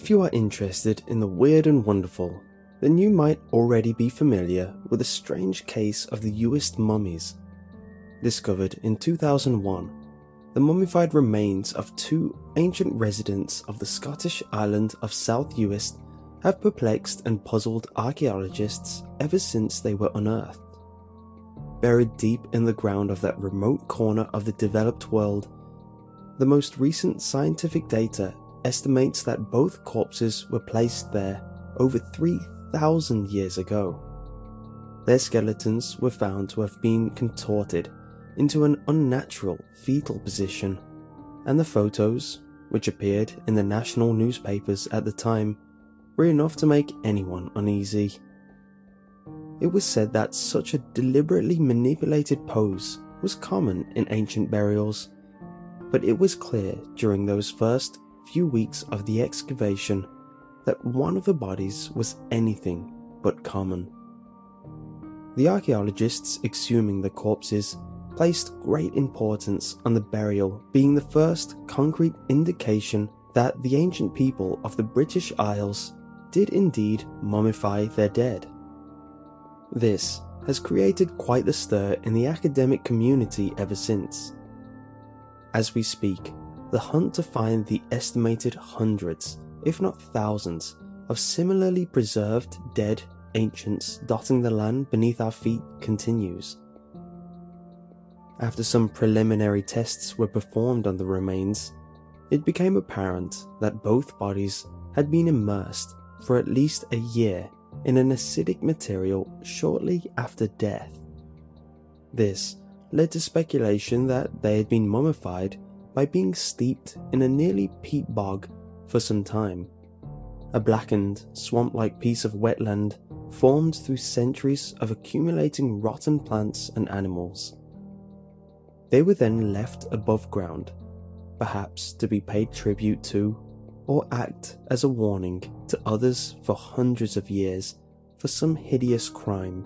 If you are interested in the weird and wonderful, then you might already be familiar with a strange case of the Uist mummies. Discovered in 2001, the mummified remains of two ancient residents of the Scottish island of South Uist have perplexed and puzzled archaeologists ever since they were unearthed. Buried deep in the ground of that remote corner of the developed world, the most recent scientific data estimates that both corpses were placed there over 3,000 years ago. Their skeletons were found to have been contorted into an unnatural fetal position, and the photos, which appeared in the national newspapers at the time, were enough to make anyone uneasy. It was said that such a deliberately manipulated pose was common in ancient burials, but it was clear during those first few weeks of the excavation that one of the bodies was anything but common. The archaeologists exhuming the corpses placed great importance on the burial being the first concrete indication that the ancient people of the British Isles did indeed mummify their dead. This has created quite the stir in the academic community ever since. As we speak, the hunt to find the estimated hundreds, if not thousands, of similarly preserved dead ancients dotting the land beneath our feet continues. After some preliminary tests were performed on the remains, it became apparent that both bodies had been immersed for at least a year in an acidic material shortly after death. This led to speculation that they had been mummified by being steeped in a nearly peat bog for some time. A blackened, swamp like piece of wetland formed through centuries of accumulating rotten plants and animals. They were then left above ground, perhaps to be paid tribute to or act as a warning to others for hundreds of years for some hideous crime.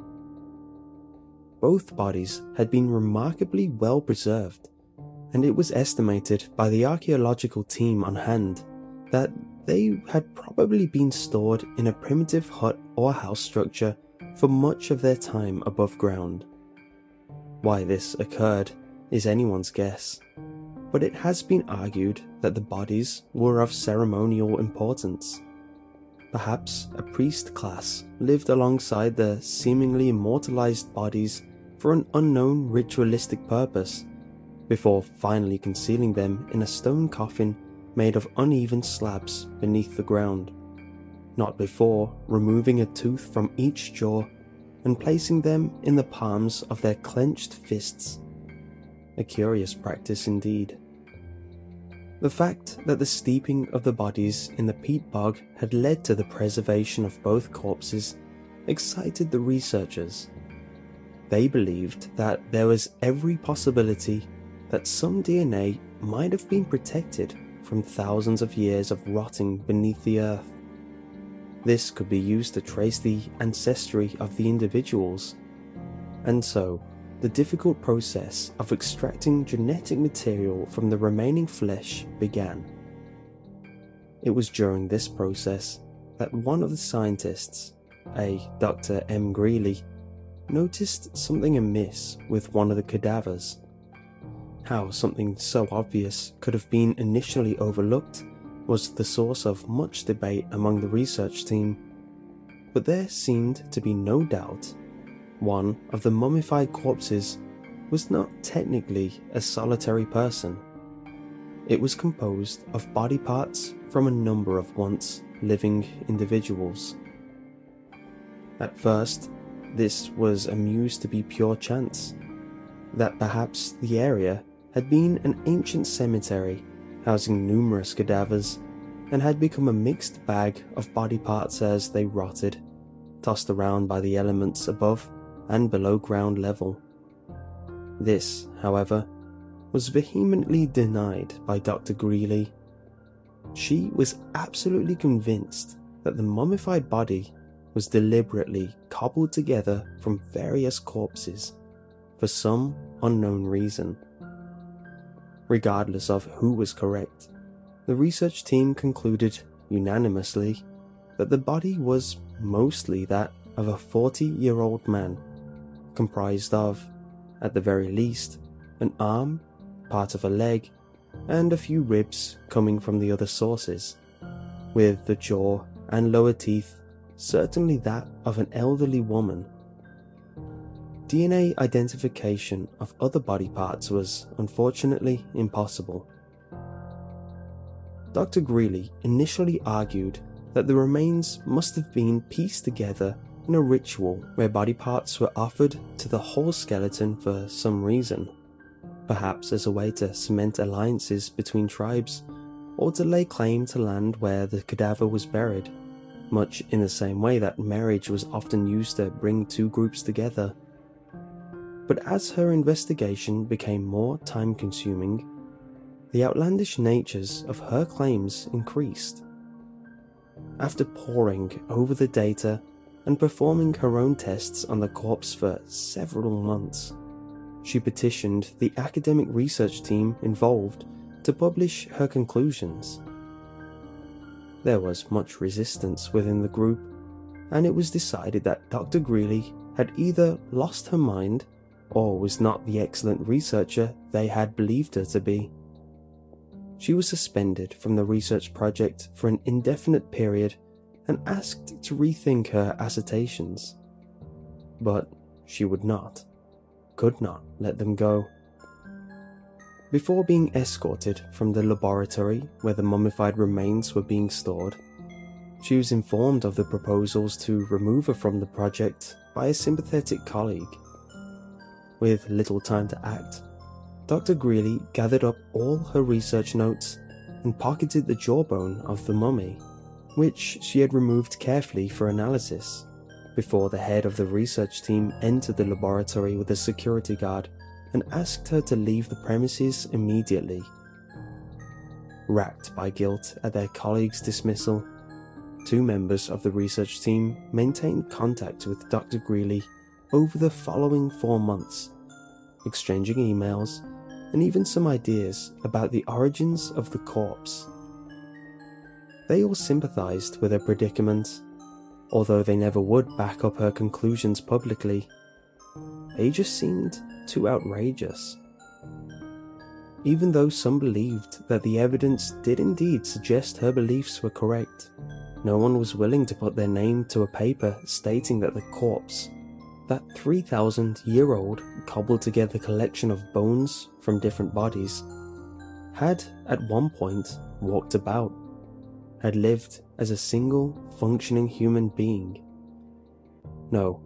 Both bodies had been remarkably well preserved, and it was estimated by the archaeological team on hand that they had probably been stored in a primitive hut or house structure for much of their time above ground. Why this occurred is anyone's guess, but it has been argued that the bodies were of ceremonial importance. Perhaps a priest class lived alongside the seemingly immortalized bodies for an unknown ritualistic purpose before finally concealing them in a stone coffin made of uneven slabs beneath the ground, not before removing a tooth from each jaw and placing them in the palms of their clenched fists. A curious practice indeed. The fact that the steeping of the bodies in the peat bog had led to the preservation of both corpses excited the researchers. They believed that there was every possibility that some DNA might have been protected from thousands of years of rotting beneath the earth. This could be used to trace the ancestry of the individuals, and so the difficult process of extracting genetic material from the remaining flesh began. It was during this process that one of the scientists, a Dr. M. Greeley, noticed something amiss with one of the cadavers. How something so obvious could have been initially overlooked was the source of much debate among the research team, but there seemed to be no doubt one of the mummified corpses was not technically a solitary person. It was composed of body parts from a number of once living individuals. At first, this was amused to be pure chance, that perhaps the area had been an ancient cemetery housing numerous cadavers and had become a mixed bag of body parts as they rotted, tossed around by the elements above and below ground level. This, however, was vehemently denied by Dr. Greeley. She was absolutely convinced that the mummified body was deliberately cobbled together from various corpses for some unknown reason. Regardless of who was correct, the research team concluded unanimously that the body was mostly that of a 40 year old man, comprised of, at the very least, an arm, part of a leg, and a few ribs coming from the other sources, with the jaw and lower teeth certainly that of an elderly woman. DNA identification of other body parts was unfortunately impossible. Dr. Greeley initially argued that the remains must have been pieced together in a ritual where body parts were offered to the whole skeleton for some reason, perhaps as a way to cement alliances between tribes or to lay claim to land where the cadaver was buried, much in the same way that marriage was often used to bring two groups together. But as her investigation became more time consuming, the outlandish natures of her claims increased. After poring over the data and performing her own tests on the corpse for several months, she petitioned the academic research team involved to publish her conclusions. There was much resistance within the group, and it was decided that Dr. Greeley had either lost her mind or was not the excellent researcher they had believed her to be. She was suspended from the research project for an indefinite period and asked to rethink her assertions. But she would not, could not let them go. Before being escorted from the laboratory where the mummified remains were being stored, she was informed of the proposals to remove her from the project by a sympathetic colleague. With little time to act, Dr. Greeley gathered up all her research notes and pocketed the jawbone of the mummy, which she had removed carefully for analysis, before the head of the research team entered the laboratory with a security guard and asked her to leave the premises immediately. Racked by guilt at their colleague's dismissal, two members of the research team maintained contact with Dr. Greeley over the following four months, exchanging emails and even some ideas about the origins of the corpse. They all sympathized with her predicament, although they never would back up her conclusions publicly. They just seemed too outrageous. Even though some believed that the evidence did indeed suggest her beliefs were correct, no one was willing to put their name to a paper stating that the corpse, that 3,000 year old cobbled together collection of bones from different bodies, had at one point walked about, had lived as a single functioning human being. No,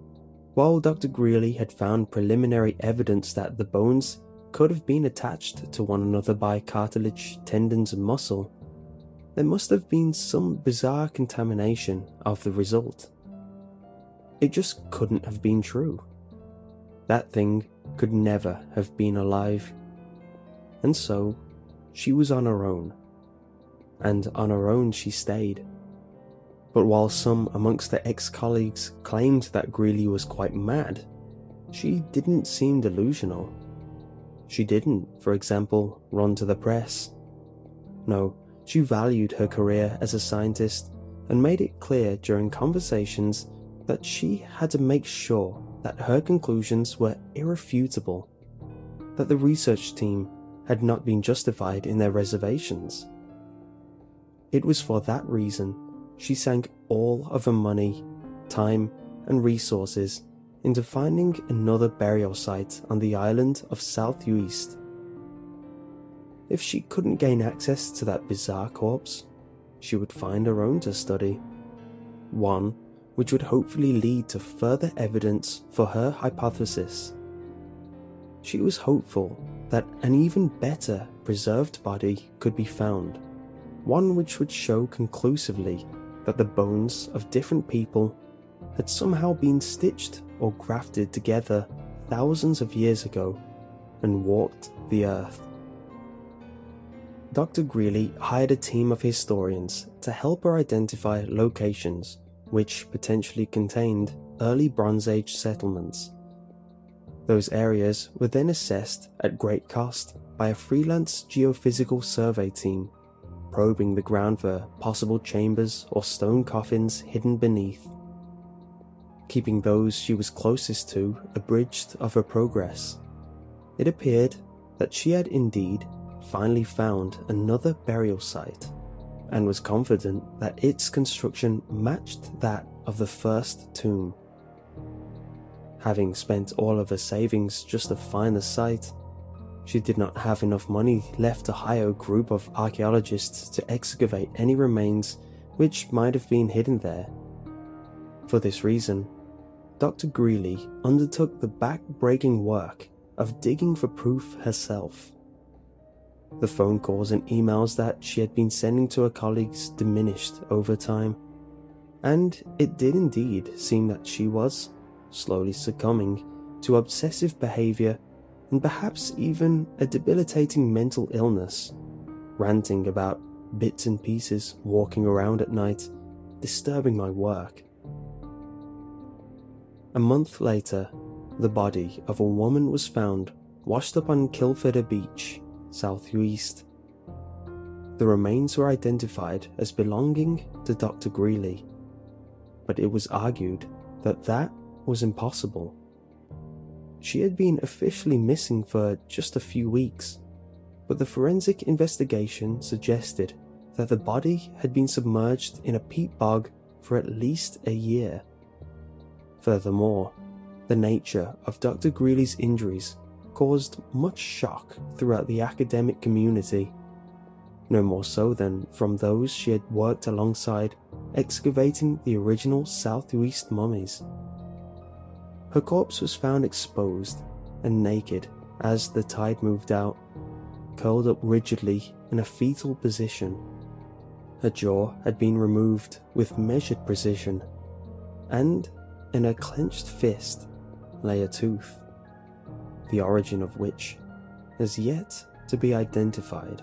while Dr. Greeley had found preliminary evidence that the bones could have been attached to one another by cartilage, tendons, and muscle, there must have been some bizarre contamination of the result. It just couldn't have been true. That thing could never have been alive. And so, she was on her own. And on her own she stayed. But while some amongst the ex colleagues claimed that Greeley was quite mad, she didn't seem delusional. She didn't, for example, run to the press. No, she valued her career as a scientist and made it clear during conversations that she had to make sure that her conclusions were irrefutable, that the research team had not been justified in their reservations. It was for that reason she sank all of her money, time, and resources into finding another burial site on the island of South Uist. If she couldn't gain access to that bizarre corpse, she would find her own to study. One which would hopefully lead to further evidence for her hypothesis. She was hopeful that an even better preserved body could be found, one which would show conclusively that the bones of different people had somehow been stitched or grafted together thousands of years ago and walked the earth. Dr. Greeley hired a team of historians to help her identify locations which potentially contained early Bronze Age settlements. Those areas were then assessed at great cost by a freelance geophysical survey team, probing the ground for possible chambers or stone coffins hidden beneath. Keeping those she was closest to abridged of her progress, it appeared that she had indeed finally found another burial site and was confident that its construction matched that of the first tomb. Having spent all of her savings just to find the site, she did not have enough money left to hire a group of archaeologists to excavate any remains which might have been hidden there. For this reason, Dr. Greeley undertook the back breaking work of digging for proof herself. The phone calls and emails that she had been sending to her colleagues diminished over time, and it did indeed seem that she was slowly succumbing to obsessive behavior and perhaps even a debilitating mental illness, ranting about bits and pieces walking around at night, disturbing my work. A month later, the body of a woman was found washed up on Kilpheder Beach, South Uist. The remains were identified as belonging to Dr. Greeley, but it was argued that that was impossible. She had been officially missing for just a few weeks, but the forensic investigation suggested that the body had been submerged in a peat bog for at least a year. Furthermore, the nature of Dr. Greeley's injuries caused much shock throughout the academic community, no more so than from those she had worked alongside excavating the original South Uist mummies. Her corpse was found exposed and naked as the tide moved out, curled up rigidly in a fetal position. Her jaw had been removed with measured precision, and in her clenched fist lay a tooth, the origin of which has yet to be identified.